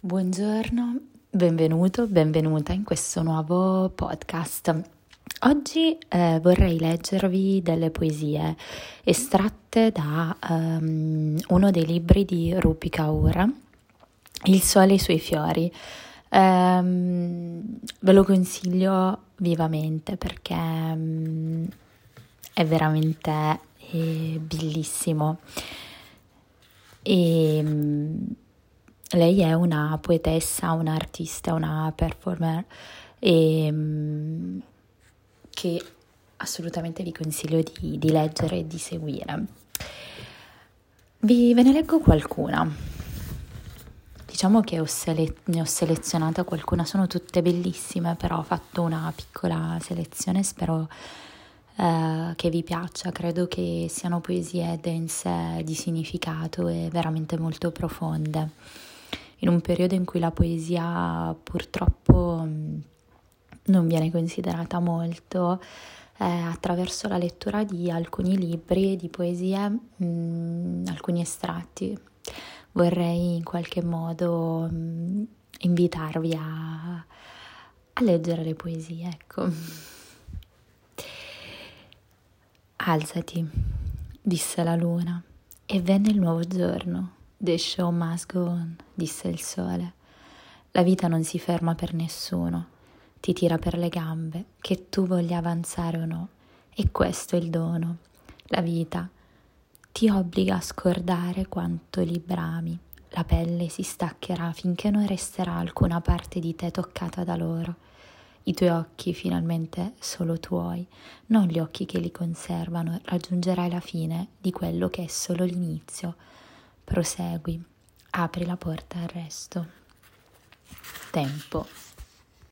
Buongiorno, benvenuto, benvenuta in questo nuovo podcast. Oggi eh, vorrei leggervi delle poesie estratte da um, uno dei libri di Rupi Kaur, Il sole e i suoi fiori. Um, ve lo consiglio vivamente perché um, è veramente eh, bellissimo. E, lei è una poetessa, un'artista, una performer e, mm, che assolutamente vi consiglio di, di leggere e di seguire. Vi, ve ne leggo qualcuna. Diciamo che ho sele- ne ho selezionata qualcuna, sono tutte bellissime, però ho fatto una piccola selezione, spero eh, che vi piaccia, credo che siano poesie dense di significato e veramente molto profonde in un periodo in cui la poesia purtroppo mm, non viene considerata molto, eh, attraverso la lettura di alcuni libri di poesie, mh, mm, alcuni estratti. Vorrei in qualche modo mh, mm, invitarvi a, a leggere le poesie, ecco. Alzati, disse la luna, e venne il nuovo giorno The show must go on, disse il sole. La vita non si ferma per nessuno, ti tira per le gambe, che tu voglia avanzare o no. E questo è il dono. La vita ti obbliga a scordare quanto li brami. La pelle si staccherà finché non resterà alcuna parte di te toccata da loro. I tuoi occhi finalmente solo tuoi, non gli occhi che li conservano, raggiungerai la fine di quello che è solo l'inizio prosegui, apri la porta al resto. Tempo.